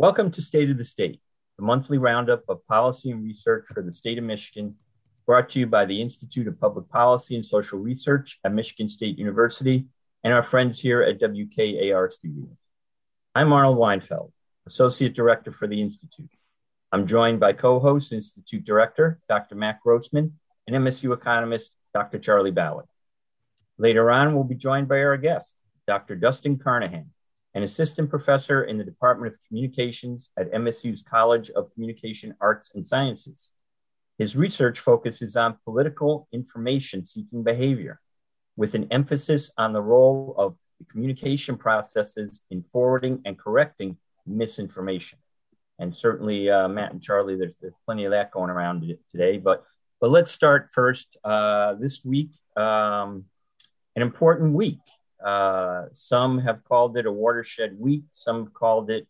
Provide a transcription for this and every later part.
Welcome to State of the State, the monthly roundup of policy and research for the state of Michigan, brought to you by the Institute of Public Policy and Social Research at Michigan State University and our friends here at WKAR Studios. I'm Arnold Weinfeld, Associate Director for the Institute. I'm joined by co host, Institute Director Dr. Matt Grossmann, and MSU economist Dr. Charlie Ballard. Later on, we'll be joined by our guest, Dr. Dustin Carnahan, an assistant professor in the Department of Communications at MSU's College of Communication Arts and Sciences. His research focuses on political information seeking behavior, with an emphasis on the role of the communication processes in forwarding and correcting misinformation. And certainly, uh, Matt and Charlie, there's, there's plenty of that going around today. But but let's start first. Uh, this week, um, an important week uh, some have called it a watershed week, some have called it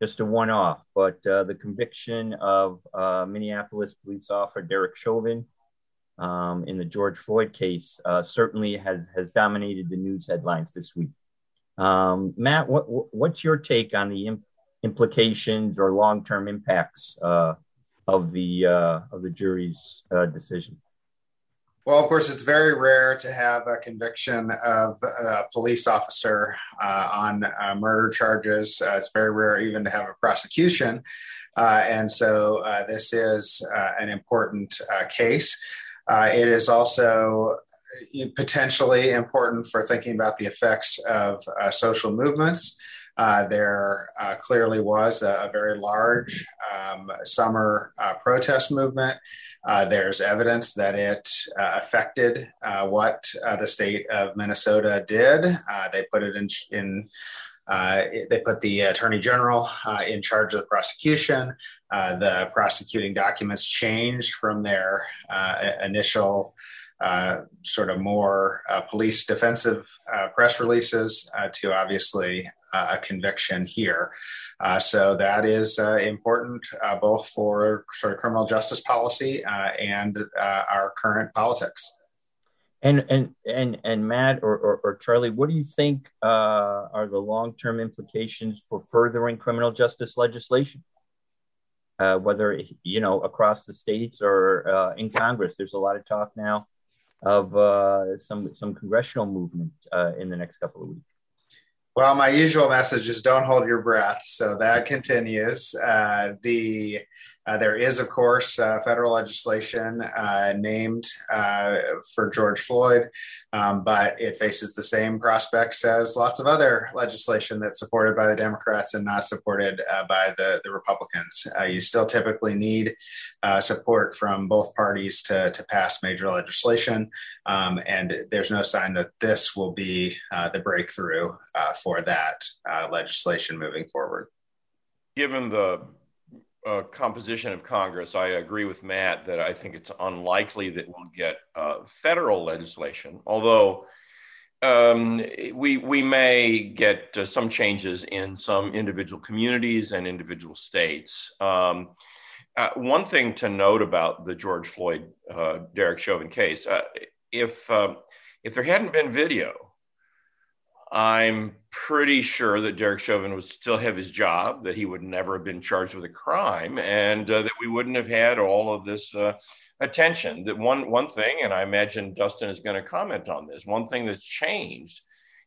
just a one off. But uh, the conviction of uh, Minneapolis police officer Derek Chauvin um, in the George Floyd case uh, certainly has, has dominated the news headlines this week. Um, Matt, what, what's your take on the imp- implications or long term impacts uh, of the of the jury's decision? Well, of course, it's very rare to have a conviction of a police officer uh, on uh, murder charges. Uh, it's very rare even to have a prosecution. Uh, and so uh, this is uh, an important case. it is also potentially important for thinking about the effects of social movements. there clearly was a, a very large um, summer protest movement. Uh, there's evidence that it uh, affected uh, what uh, the state of Minnesota did. Uh, they put it in, in uh, they put the attorney general in charge of the prosecution. the prosecuting documents changed from their initial sort of more police defensive press releases to obviously a conviction here. Uh, so that is uh, important uh, both for sort of criminal justice policy uh, and uh, our current politics. And and and and Matt or, or, or Charlie, what do you think uh, are the long term implications for furthering criminal justice legislation? whether you know across the states or in Congress, there's a lot of talk now of some some congressional movement in the next couple of weeks. Well, my usual message is don't hold your breath. So that continues. Uh, the uh, there is, of course, uh, federal legislation uh, named uh, for George Floyd, um, but it faces the same prospects as lots of other legislation that's supported by the Democrats and not supported uh, by the, the Republicans. you still typically need support from both parties to, to pass major legislation, um, and there's no sign that this will be the breakthrough for that legislation moving forward. Given the uh, composition of Congress, I agree with Matt that I think it's unlikely that we'll get uh, federal legislation, although um, we, we may get uh, some changes in some individual communities and individual states. Um, uh, one thing to note about the George Floyd uh, Derek Chauvin case, uh, if, if there hadn't been video, I'm pretty sure that Derek Chauvin would still have his job, that he would never have been charged with a crime, and uh, that we wouldn't have had all of this uh, attention. That one one thing, and I imagine Dustin is going to comment on this. One thing that's changed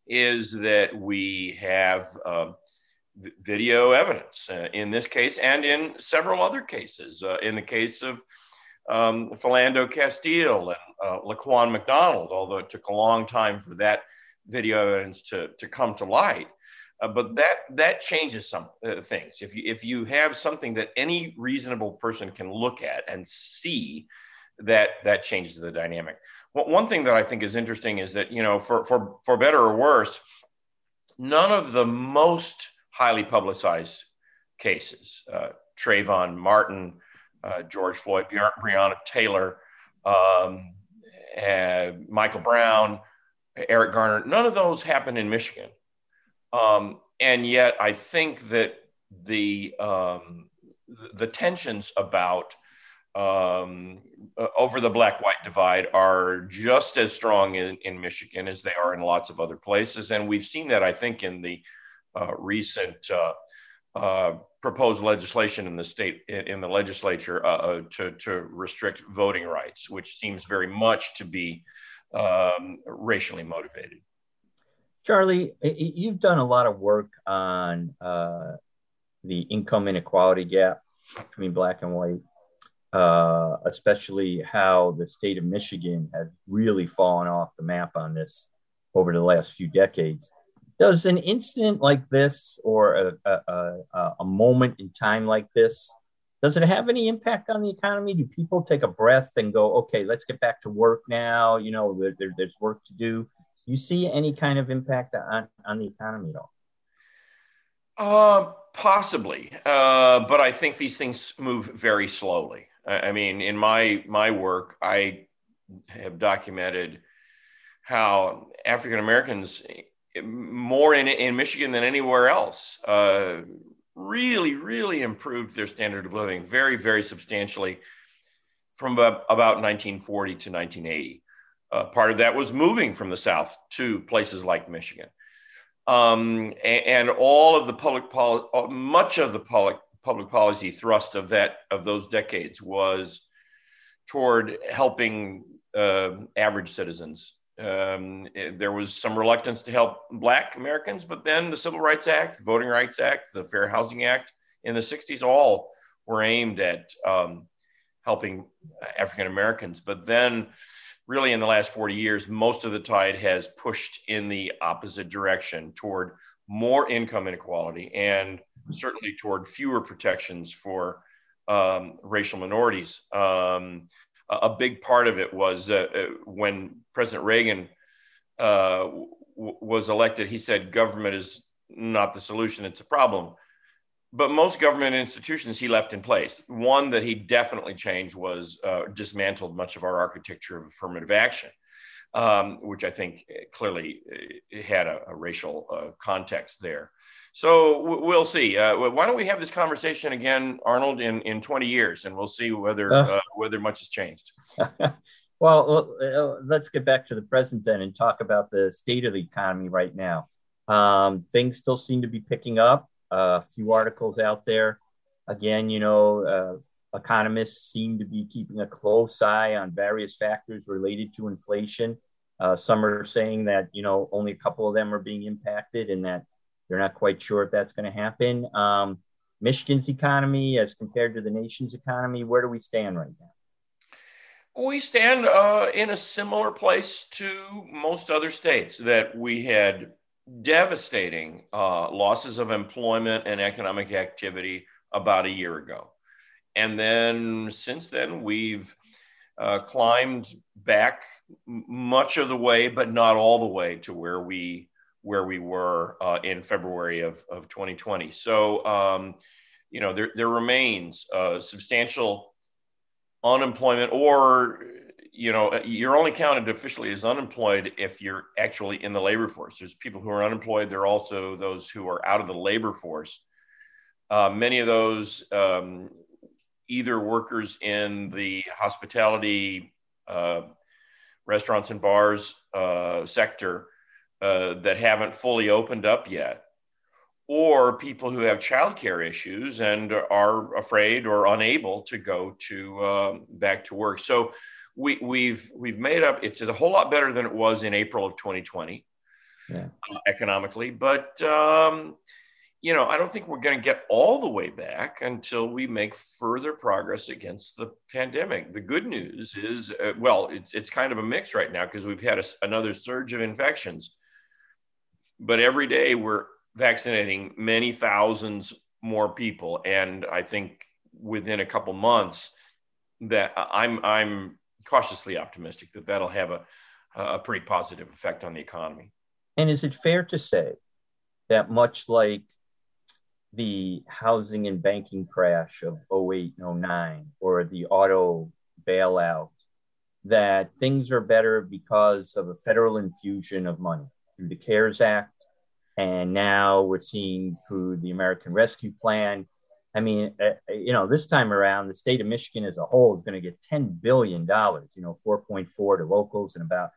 is that we have uh, video evidence uh, in this case and in several other cases. Uh, in the case of um, Philando Castile and uh, Laquan McDonald, although it took a long time for that video evidence to, to come to light. Uh, but that that changes some uh, things. If you if you have something that any reasonable person can look at and see, that that changes the dynamic. Well, one thing that I think is interesting is that you know, for for for better or worse, none of the most highly publicized cases, uh, Trayvon Martin, uh, George Floyd, Breonna Taylor, um, uh, Michael Brown, Eric Garner. None of those happened in Michigan. Um, and yet, I think that the um, the tensions about um, uh, over the black-white divide are just as strong in, in, Michigan as they are in lots of other places, and we've seen that I think in the uh, recent uh, uh, proposed legislation in the state in the legislature uh, uh, to to restrict voting rights, which seems very much to be um, racially motivated. Charlie, you've done a lot of work on uh, the income inequality gap between black and white, uh, especially how the state of Michigan has really fallen off the map on this over the last few decades. Does an incident like this or a, a, a, a moment in time like this, does it have any impact on the economy? Do people take a breath and go, okay, let's get back to work now? You know, there, there's work to do. Do you see any kind of impact on, on the economy at all? Uh, possibly, uh, but I think these things move very slowly. I, I mean, in my my work, I have documented how African Americans more in, in Michigan than anywhere else. Uh, really, really improved their standard of living very, very substantially from about, about 1940 to 1980. Uh, part of that was moving from the South to places like Michigan. Um, and, and, all of the public policy, uh, much of the public public policy thrust of that of those decades was toward helping uh, average citizens um, there was some reluctance to help Black Americans, but then the Civil Rights Act, the Voting Rights Act, the Fair Housing Act in the 60s all were aimed at um, helping African Americans. But then, really, in the last 40 years, most of the tide has pushed in the opposite direction toward more income inequality and certainly toward fewer protections for um, racial minorities. Um, a big part of it was uh, uh, when President Reagan uh, w- was elected, he said government is not the solution, it's a problem. But most government institutions he left in place. One that he definitely changed was uh, dismantled much of our architecture of affirmative action, um, which I think clearly uh, had a, a racial uh, context there. So we'll see. Uh, why don't we have this conversation again, Arnold, in, in 20 years, and we'll see whether uh, uh whether much has changed. well, uh, let's get back to the present then and talk about the state of the economy right now. Um, things still seem to be picking up. Uh, a few articles out there. Again, you know, uh, economists seem to be keeping a close eye on various factors related to inflation. some are saying that you know only a couple of them are being impacted, and that they're not quite sure if that's going to happen. Um, Michigan's economy, as compared to the nation's economy, where do we stand right now? We stand uh, in a similar place to most other states that we had devastating uh, losses of employment and economic activity about a year ago. And then since then, we've uh, climbed back much of the way, but not all the way to where we where we were uh, in February of, of 2020. So, um, you know, there, there remains uh, substantial unemployment, or, you know, you're only counted officially as unemployed if you're actually in the labor force. There's people who are unemployed, there are also those who are out of the labor force. Uh, many of those, um, either workers in the hospitality, uh, restaurants and bars uh, sector, uh, that haven't fully opened up yet, or people who have childcare issues and are afraid or unable to go to um, back to work. So we, we've we've made up. It's a whole lot better than it was in April of 2020 yeah. uh, economically, but um, you know, I don't think we're going to get all the way back until we make further progress against the pandemic. The good news is, uh, well, it's it's kind of a mix right now because we've had a, another surge of infections but every day we're vaccinating many thousands more people. And i think within a couple months that i'm i'm cautiously optimistic that that'll have a a pretty positive effect on the economy. And is it fair to say that much like the housing and banking crash of 08 and 09 or the auto bailout that things are better because of a federal infusion of money through the CARES Act, and now we're seeing through the American Rescue Plan. I mean, uh, uh you know, this time around, the state of Michigan as a whole is going to get $10 billion, you know, 4.4 to locals and about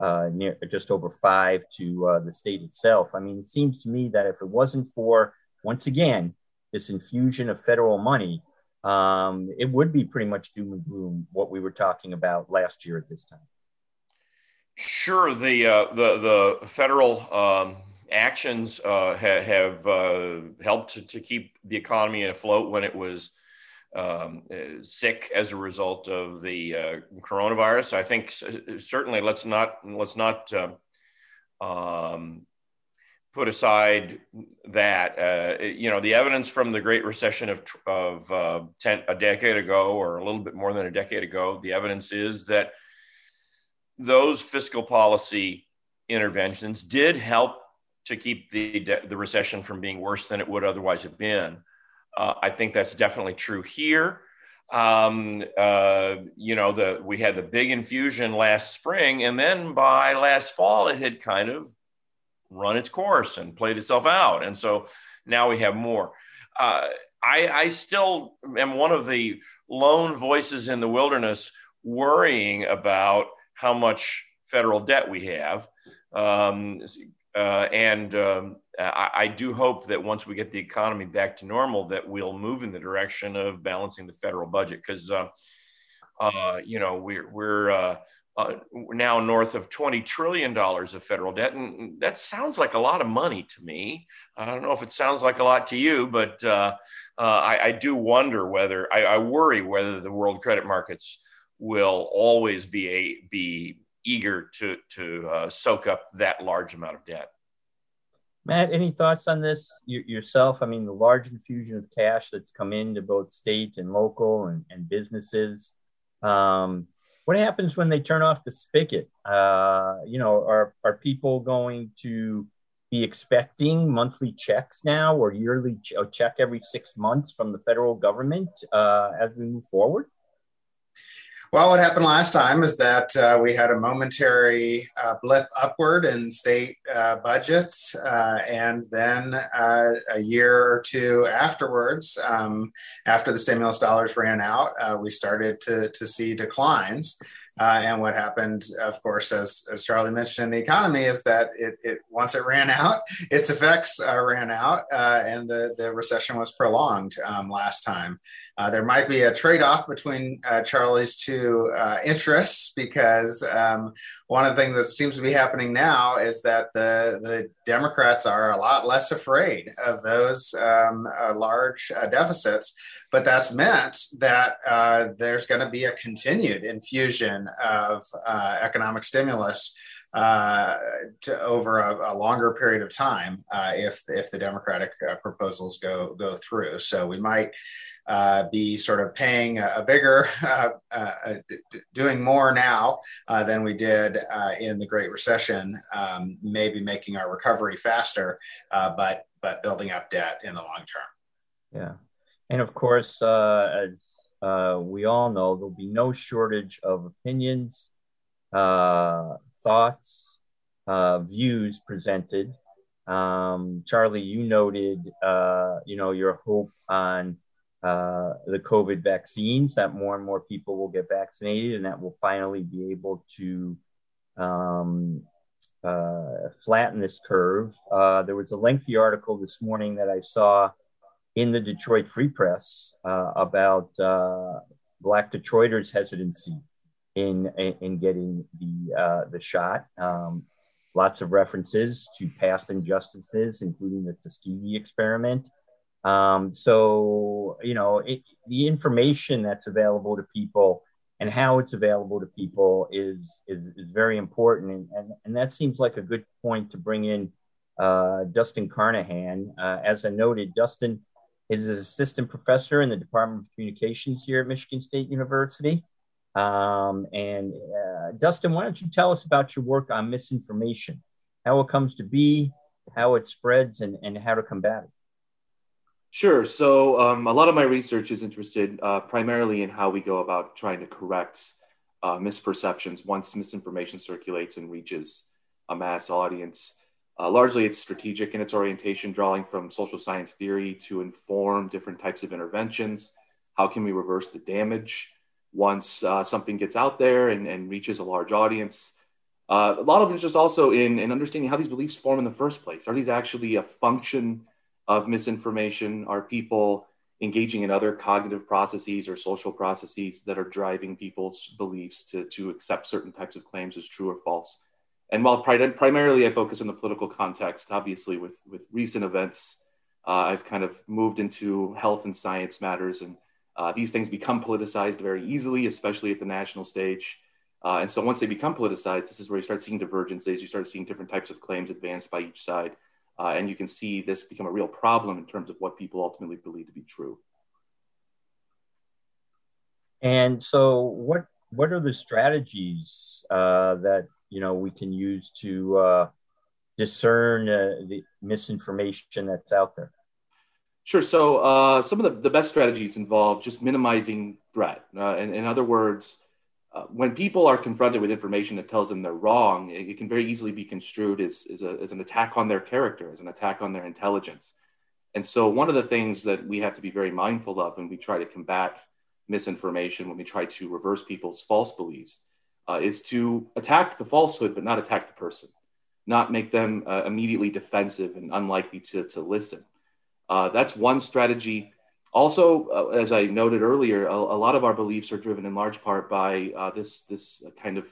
uh, near just over five to uh, the state itself. I mean, it seems to me that if it wasn't for, once again, this infusion of federal money, um, it would be pretty much doom and gloom what we were talking about last year at this time. Sure, the uh, the the federal um, actions uh, ha- have uh, helped to, to, keep the economy afloat when it was um, uh, sick as a result of the uh, coronavirus. I think certainly let's not let's not um, um, put aside that uh, you know the evidence from the Great Recession of of uh, ten, a decade ago or a little bit more than a decade ago. The evidence is that those fiscal policy interventions did help to keep the the recession from being worse than it would otherwise have been. Uh, I think that's definitely true here. Um, uh, you know, the we had the big infusion last spring, and then by last fall, it had kind of run its course and played itself out, and so now we have more. Uh, I, I still am one of the lone voices in the wilderness worrying about how much federal debt we have. Um, uh, and um, I, I, do hope that once we get the economy back to normal, that we'll move in the direction of balancing the federal budget because, uh, uh, you know, we're we're uh, uh, now north of twenty trillion dollars of federal debt, and that sounds like a lot of money to me. I don't know if it sounds like a lot to you, but uh, I, I, do wonder whether I, I, worry whether the world credit markets will always be a be eager to to soak up that large amount of debt. Matt, any thoughts on this yourself? I mean, the large infusion of cash that's come into both state and local and, and businesses. Um, what happens when they turn off the spigot? Uh, you know, are are people going to be expecting monthly checks now or yearly ch- check every six months from the federal government uh, as we move forward? Well, what happened last time is that uh, we had a momentary uh, blip upward in state uh, budgets, uh, and then uh, a year or two afterwards, um, after the stimulus dollars ran out, uh, we started to, to see declines. Uh, and what happened, of course, as, as Charlie mentioned in the economy, is that it, it once it ran out, its effects uh, ran out, uh, and the, the recession was prolonged um, last time. Uh, there might be a trade off between uh, Charlie's two uh, interests because um, one of the things that seems to be happening now is that the, the Democrats are a lot less afraid of those um, large deficits but that's meant that uh, there's going to be a continued infusion of uh, economic stimulus uh, to, over a, a, longer period of time uh, if if the Democratic uh, proposals go go through. So we might uh, be sort of paying a, a bigger, doing more now than we did in the Great Recession. Um, maybe making our recovery faster, but but building up debt in the long term. Yeah. And of course, uh, as uh, we all know, there'll be no shortage of opinions, uh, thoughts, uh, views presented. Um, Charlie, you noted, uh, you know, your hope on uh, the COVID vaccines that more and more people will get vaccinated, and that will finally be able to um, flatten this curve. there was a lengthy article this morning that I saw in the Detroit Free Press uh, about uh, Black Detroiters' hesitancy in in, in getting the uh, the shot. Um, lots of references to past injustices, including the Tuskegee experiment. Um, so you know it, the information that's available to people and how it's available to people is is, is very important, and, and and that seems like a good point to bring in uh, Dustin Carnahan. Uh, as I noted, Dustin is an assistant professor in the Department of Communications here at Michigan State University. Um, and uh, Dustin, why don't you tell us about your work on misinformation, how it comes to be, how it spreads, and, and how to combat it? Sure. So, um, a lot of my research is interested uh, primarily in how we go about trying to correct uh, misperceptions once misinformation circulates and reaches a mass audience. Uh, largely, it's strategic in its orientation, drawing from social science theory to inform different types of interventions. How can we reverse the damage once uh, something gets out there and, and, reaches a large audience? Uh, a lot of interest also in, in understanding how these beliefs form in the first place. Are these actually a function of misinformation? Are people engaging in other cognitive processes or social processes that are driving people's beliefs to, to accept certain types of claims as true or false? And while primarily I focus on the political context, obviously with, with recent events, uh, I've kind of moved into health and science matters. And uh, these things become politicized very easily, especially at the national stage. Uh, and so once they become politicized, this is where you start seeing divergences. You start seeing different types of claims advanced by each side. Uh, and you can see this become a real problem in terms of what people ultimately believe to be true. And so, what what are the strategies uh, that you know we can use to uh, discern uh, the misinformation that's out there? Sure. So, uh, some of the, the best strategies involve just minimizing threat. Uh, in, in other words, uh, when people are confronted with information that tells them they're wrong, it, it can very easily be construed as, as, a, as, an attack on their character, as an attack on their intelligence. And so, one of the things that we have to be very mindful of when we try to combat misinformation, when we try to reverse people's false beliefs, uh, is to attack the falsehood, but not attack the person, not make them uh, immediately defensive and unlikely to, to listen. Uh, that's one strategy also, uh, as I noted earlier, a, a, lot of our beliefs are driven in large part by uh, this this kind of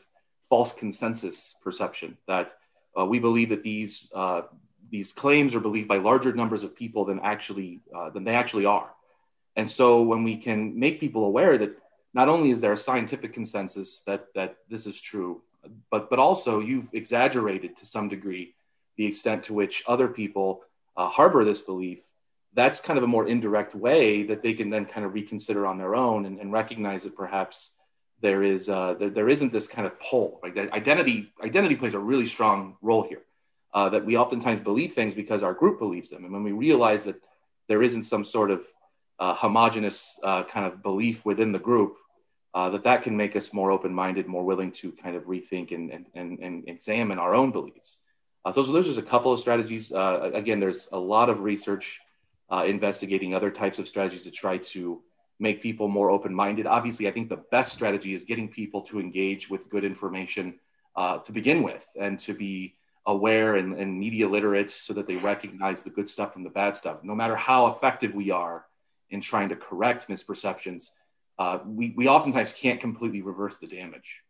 false consensus perception that uh, we believe that these uh, these claims are believed by larger numbers of people than actually uh, than they actually are. And so, when we can make people aware that not only is there a scientific consensus that that this is true, but but also you've exaggerated to some degree the extent to which other people uh, harbor this belief that's kind of a more indirect way that they can then kind of reconsider on their own and, and recognize that perhaps there is uh, there, there isn't this kind of pull right? That identity identity plays a really strong role here uh, that we oftentimes believe things because our group believes them. And when we realize that there isn't some sort of uh, homogenous uh, kind of belief within the group uh, that that can make us more open-minded more willing to kind of rethink and, and, and, and examine our own beliefs. Uh, so, so those are a couple of strategies. Again there's a lot of research uh, investigating other types of strategies to try to make people more open minded. Obviously, I think the best strategy is getting people to engage with good information uh, to begin with and to be aware and, and, media literate so that they recognize the good stuff from the bad stuff. No matter how effective we are in trying to correct misperceptions, uh, we, we oftentimes can't completely reverse the damage.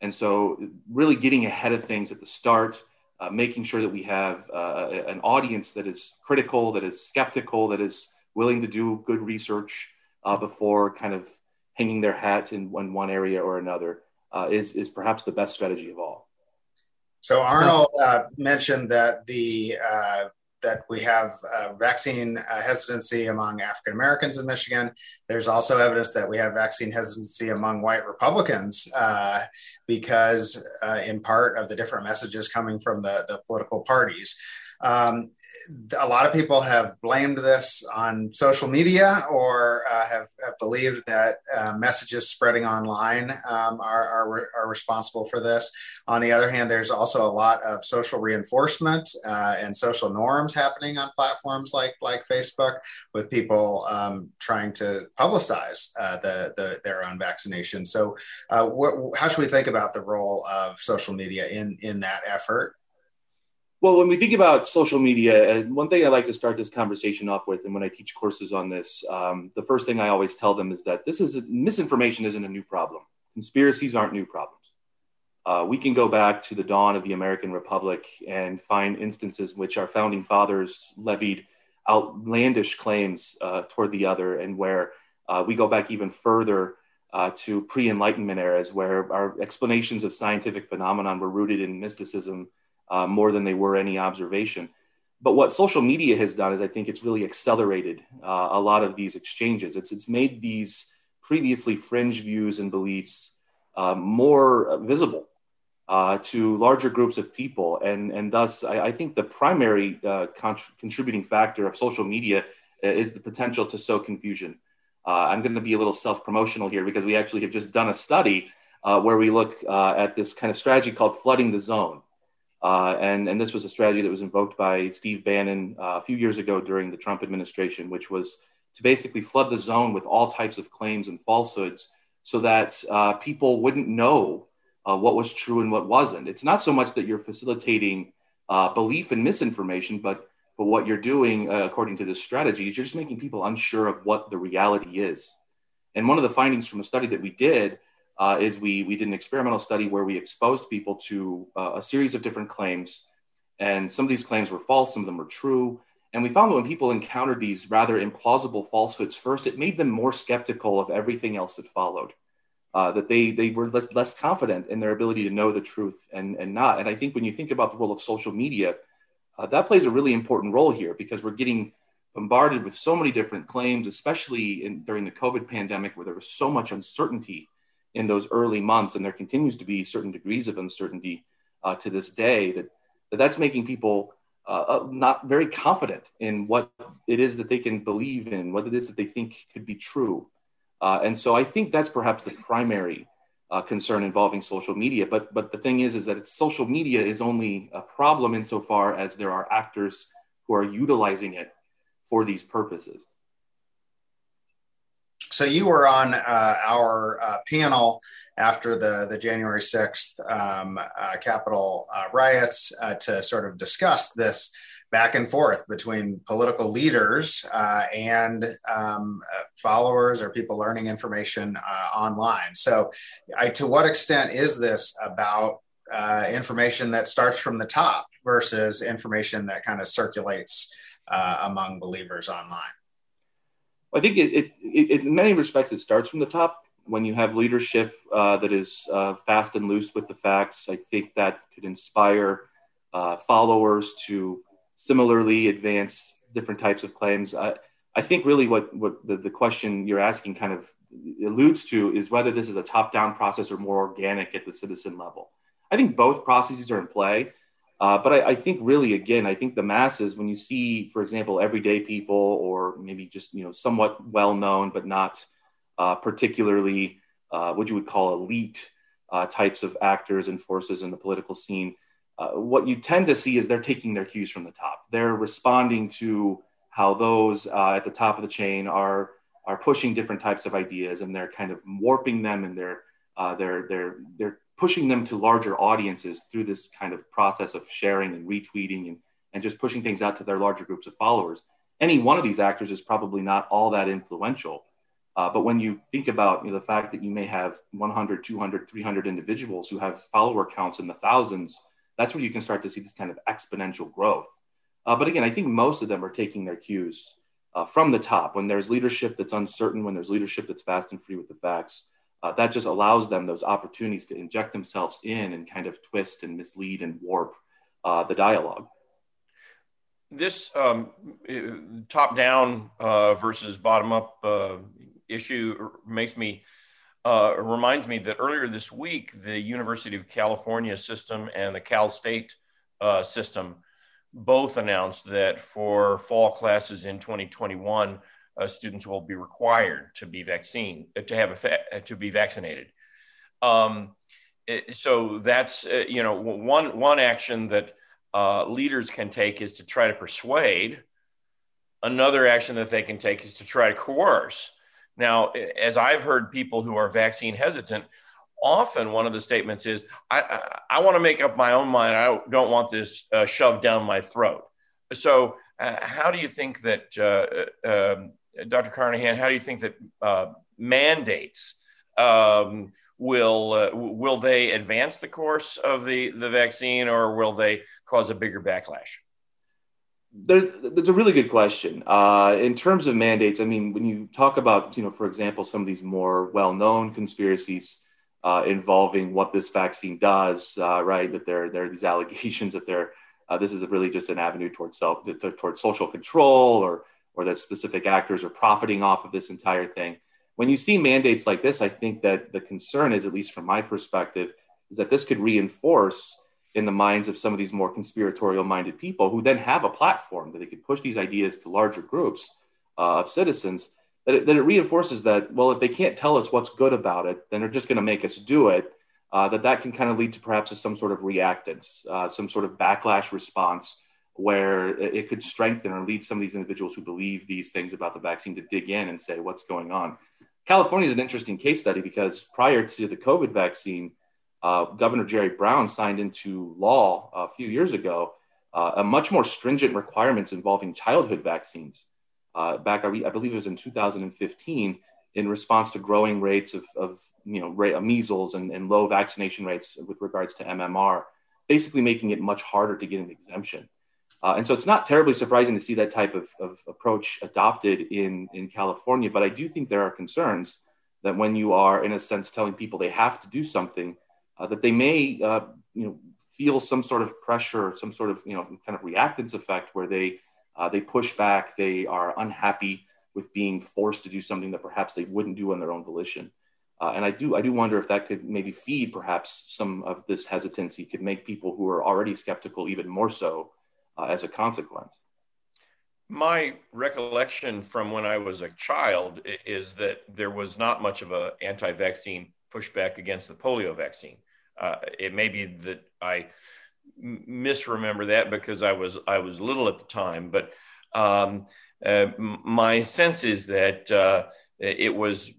And so, really getting ahead of things at the start uh, making sure that we have uh, an audience that is critical, that is skeptical, that is willing to do good research uh, before kind of hanging their hat in one, one area or another uh, is, is perhaps the best strategy of all. So Arnold uh, mentioned that the uh, that we have uh, vaccine uh, hesitancy among African Americans in Michigan. There's also evidence that we have vaccine hesitancy among white Republicans uh, because, uh, in part, of the different messages coming from the, the political parties. Um, a lot of people have blamed this on social media or uh, have, have, believed that uh, messages spreading online um, are, are, are, responsible for this. On the other hand, there's also a lot of social reinforcement uh, and social norms happening on platforms like, like Facebook with people um, trying to publicize uh, the, the, their own vaccination. So, uh, how should we think about the role of social media in, in that effort? Well, when we think about social media, and one thing I like to start this conversation off with, and when I teach courses on this, um, the first thing I always tell them is that this is misinformation isn't a new problem. Conspiracies aren't new problems. Uh, we can go back to the dawn of the American Republic and find instances in which our founding fathers levied outlandish claims uh, toward the other, and where uh, we go back even further uh, to pre-Enlightenment eras, where our explanations of scientific phenomenon were rooted in mysticism uh, more than they were any observation. But what social media has done is I think it's really accelerated uh, a lot of these exchanges. It's, it's made these previously fringe views and beliefs uh, more visible uh, to larger groups of people. And, and thus, I, I think the primary uh, contributing factor of social media uh, is the potential to sow confusion. I'm going to be a little self promotional here because we actually have just done a study where we look at this kind of strategy called flooding the zone. Uh, and, and this was a strategy that was invoked by Steve Bannon uh, a few years ago during the Trump administration, which was to basically flood the zone with all types of claims and falsehoods so that uh, people wouldn't know uh, what was true and what wasn't. It's not so much that you're facilitating uh, belief in misinformation, but But what you're doing, uh, according to this strategy, is you're just making people unsure of what the reality is. And one of the findings from a study that we did uh, is we, we did an experimental study where we exposed people to uh, a series of different claims. And some of these claims were false, some of them were true. And we found that when people encountered these rather implausible falsehoods first, it made them more skeptical of everything else that followed. Uh, that they they were less, less confident in their ability to know the truth and and not. And I think when you think about the role of social media, uh, that plays a really important role here because we're getting bombarded with so many different claims, especially in, during the COVID pandemic, where there was so much uncertainty in those early months, and there continues to be certain degrees of uncertainty uh, to this day. That, that that's making people uh, uh, not very confident in what it is that they can believe in, what it is that they think could be true. Uh, and so I think that's perhaps the primary uh, concern involving social media. But but the thing is, is that social media is only a problem insofar as there are actors who are utilizing it for these purposes. So you were on uh, our uh, panel after the the January sixth um, uh, Capitol uh, riots uh, to sort of discuss this back and forth between political leaders uh, and um, followers or people learning information online. So, I, to what extent is this about information that starts from the top versus information that kind of circulates among believers online? I think it, it, it, in many respects, it starts from the top. When you have leadership uh, that is fast and loose with the facts, I think that could inspire followers to similarly advance different types of claims. I, I think really what, what the, the question you're asking kind of alludes to is whether this is a top down process or more organic at the citizen level. I think both processes are in play. Uh, but I, I, think really, again, I think the masses, when you see, for example, everyday people or maybe just, you know, somewhat well known, but not uh, particularly uh, what you would call elite uh, types of actors and forces in the political scene, uh, what you tend to see is they're taking their cues from the top. They're responding to how those uh, at the top of the chain are are pushing different types of ideas, and they're kind of warping them, and they're they're they're they're pushing them to larger audiences through this kind of process of sharing and retweeting and and just pushing things out to their larger groups of followers. Any one of these actors is probably not all that influential. Uh, but when you think about you know, the fact that you may have 100, 200, 300 individuals who have follower counts in the thousands, that's where you can start to see this kind of exponential growth. Uh, but again, I think most of them are taking their cues uh, from the top. When there's leadership that's uncertain, when there's leadership that's fast and free with the facts, uh, that just allows them those opportunities to inject themselves in and kind of twist and mislead and warp uh, the dialogue. This um, top down uh, versus bottom up uh, issue makes me uh, reminds me that earlier this week, the University of California system and the Cal State uh, system both announced that for fall classes in 2021, uh, students will be required to be vaccine uh, to have a fa- uh, to be vaccinated. Um, it, so that's uh, you know one one action that leaders can take is to try to persuade. Another action that they can take is to try to coerce. Now, as I've heard people who are vaccine hesitant, often one of the statements is, I, I, I want to make up my own mind. I don't want this uh, shoved down my throat. So, uh, how do you think that, uh, uh um, Dr. Carnahan, how do you think that uh, mandates um, will uh, will they advance the course of the, the vaccine or will they cause a bigger backlash? There's a really good question. Uh, in terms of mandates, I mean, when you talk about, you know, for example, some of these more well-known conspiracies uh, involving what this vaccine does, uh, right? That there, there are these allegations that there, uh, this is really just an avenue towards self, towards social control, or or that specific actors are profiting off of this entire thing. When you see mandates like this, I think that the concern is, at least from my perspective, is that this could reinforce in the minds of some of these more conspiratorial minded people who then have a platform that they could push these ideas to larger groups uh, of citizens that it, that it, reinforces that well if they can't tell us what's good about it then they're just going to make us do it uh, that that can kind of lead to perhaps some sort of reactance uh, some sort of backlash response where it could strengthen or lead some of these individuals who believe these things about the vaccine to dig in and say what's going on california is an interesting case study because prior to the covid vaccine uh, Governor Jerry Brown signed into law a few years ago uh, much more stringent requirements involving childhood vaccines. Uh, back, I, believe it was in 2015, in response to growing rates of, of you know, measles and, and low vaccination rates with regards to MMR, basically making it much harder to get an exemption. Uh, and so it's not terribly surprising to see that type of, of, approach adopted in, in California. But I do think there are concerns that when you are, in a sense, telling people they have to do something, uh, that they may, uh, you know, feel some sort of pressure, some sort of, you know, kind of reactance effect where they uh, they push back, they are unhappy with being forced to do something that perhaps they wouldn't do on their own volition. Uh, and I do, I do wonder if that could maybe feed perhaps some of this hesitancy, could make people who are already skeptical even more so uh, as a consequence. My recollection from when I was a child is that there was not much of an anti vaccine pushback against the polio vaccine. Uh, it may be that I misremember that because I was I was little at the time, but um, uh, my sense is that uh, it was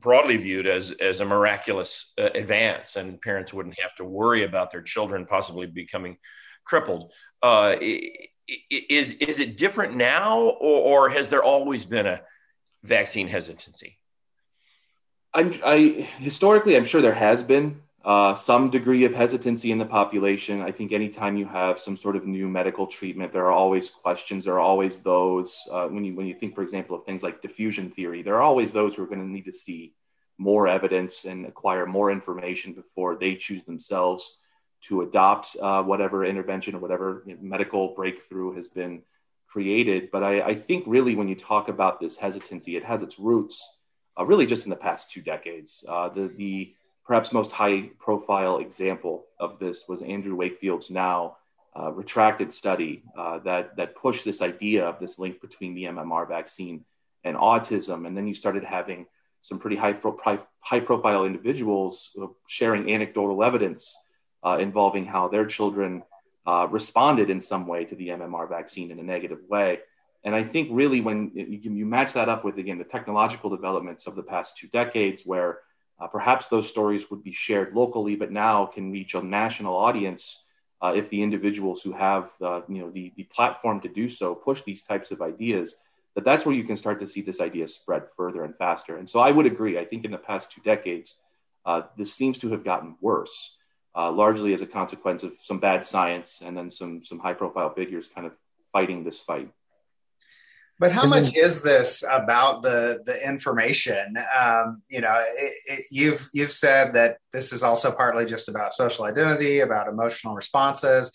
broadly viewed as as a miraculous uh, advance, and parents wouldn't have to worry about their children possibly becoming crippled. Uh, is is it different now, or, or, has there always been a vaccine hesitancy? I'm, I historically, I'm sure there has been uh, some degree of hesitancy in the population. I think anytime you have some sort of new medical treatment, there are always questions. There are always those uh, when you when you think, for example, of things like diffusion theory. There are always those who are going to need to see more evidence and acquire more information before they choose themselves to adopt uh, whatever intervention or whatever you know, medical breakthrough has been created. But I, I, think really when you talk about this hesitancy, it has its roots uh, really just in the past two decades. Uh, the, the perhaps most high profile example of this was Andrew Wakefield's now uh, retracted study uh, that, that pushed this idea of this link between the MMR vaccine and autism. And then you started having some pretty high, high profile individuals sharing anecdotal evidence uh, involving how their children uh, responded in some way to the MMR vaccine in a negative way. And I think really when you, match that up with, again, the technological developments of the past two decades, where uh, perhaps those stories would be shared locally, but now can reach a national audience uh, if the individuals who have you know, the, the platform to do so push these types of ideas, that that's where you can start to see this idea spread further and faster. And so I would agree. I think in the past two decades, uh, this seems to have gotten worse uh, largely as a consequence of some bad science and then some some high profile figures kind of fighting this fight. But how much is this about the the information? Um, you know, it, it, you've you've said that this is also partly just about social identity, about emotional responses.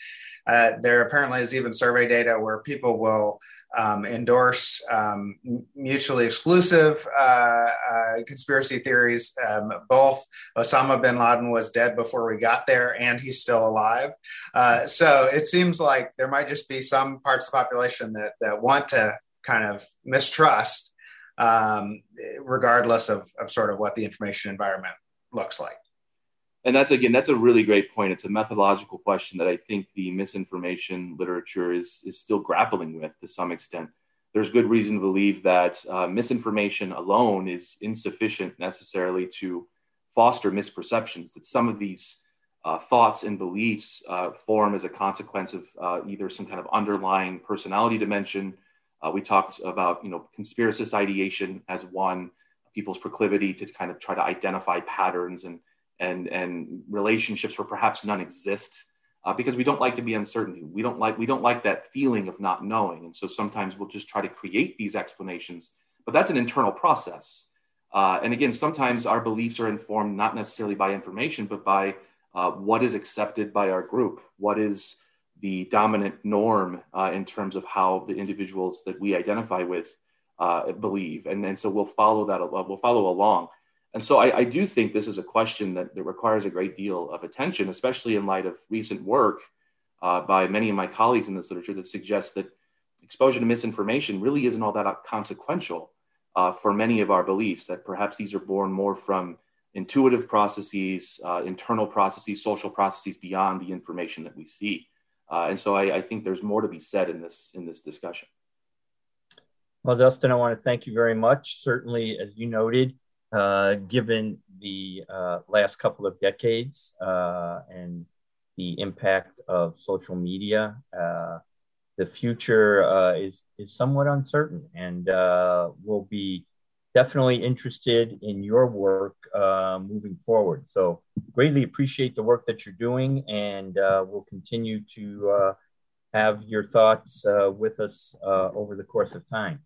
Uh, there apparently is even survey data where people will um, endorse um, mutually exclusive uh, uh, conspiracy theories. Um, both Osama bin Laden was dead before we got there, and he's still alive. Uh, so it seems like there might just be some parts of the population that that want to kind of mistrust, um, regardless of, of sort of what the information environment looks like and that's again that's a really great point. It's a methodological question that i think the misinformation literature is is still grappling with to some extent. There's good reason to believe that uh, misinformation alone is insufficient necessarily to foster misperceptions that some of these uh, thoughts and beliefs uh, form as a consequence of uh, either some kind of underlying personality dimension. Uh, we talked about you know conspiracist ideation as one people's proclivity to kind of try to identify patterns and and and relationships where perhaps none exist uh, because we don't like to be uncertain. We don't like we don't like that feeling of not knowing. And so sometimes we'll just try to create these explanations but that's an internal process. Uh, and again sometimes our beliefs are informed not necessarily by information but by uh, what is accepted by our group. What is the dominant norm uh, in terms of how the individuals that we identify with uh, believe? And, and so we'll follow that we'll follow along and so I, I, do think this is a question that, that, requires a great deal of attention, especially in light of recent work uh, by many of my colleagues in this literature that suggests that exposure to misinformation really isn't all that consequential uh, for many of our beliefs, that perhaps these are born more from intuitive processes, uh, internal processes, social processes beyond the information that we see. Uh, and so I, I think there's more to be said in this in this discussion. Well, Dustin, I want to thank you very much. Certainly, as you noted, uh, given the uh, last couple of decades uh, and the impact of social media. Uh, the future uh, is is somewhat uncertain, and we'll be definitely interested in your work moving forward. So, greatly appreciate the work that you're doing, and we'll continue to have your thoughts with us over the course of time.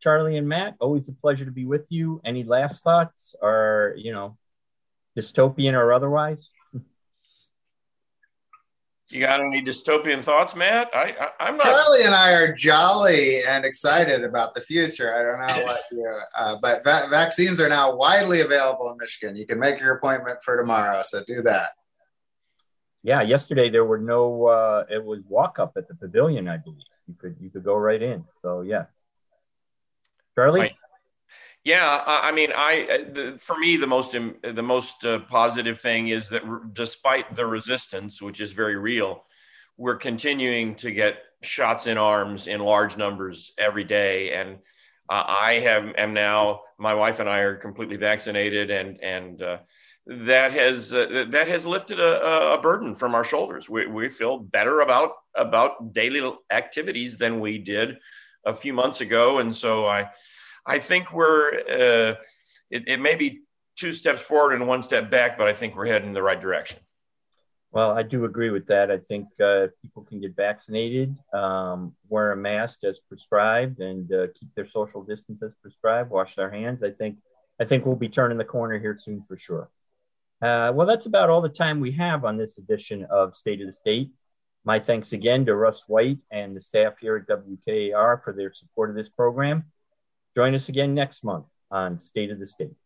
Charlie and Matt, always a pleasure to be with you. Any last thoughts, or you know, dystopian or otherwise? You got any dystopian thoughts, Matt? I, I am not. Charlie and I are jolly and excited about the future. I don't know what you, uh, but va- vaccines are now widely available in Michigan. You can make your appointment for tomorrow, so do that. Yeah, yesterday there were no. Uh, it was walk up at the pavilion, I believe. You could you could go right in. So yeah, Charlie. Right. Yeah, I mean, I for me the most the most uh, positive thing is that despite the resistance, which is very real, we're continuing to get shots in arms in large numbers every day, and uh, I have am now my wife and I are completely vaccinated, and and uh, that has uh, that has lifted a, a, burden from our shoulders. We, we feel better about about daily activities than we did a few months ago, and so I I think we're uh, it, it, may be two steps forward and one step back, but I think we're heading in the right direction. Well, I do agree with that. I think uh, people can get vaccinated, um, wear a mask as prescribed, and uh, keep their social distance as prescribed. Wash their hands. I think I think we'll be turning the corner here soon for sure. Uh, well, that's about all the time we have on this edition of State of the State. My thanks again to Russ White and the staff here at WKAR for their support of this program. Join us again next month on State of the State.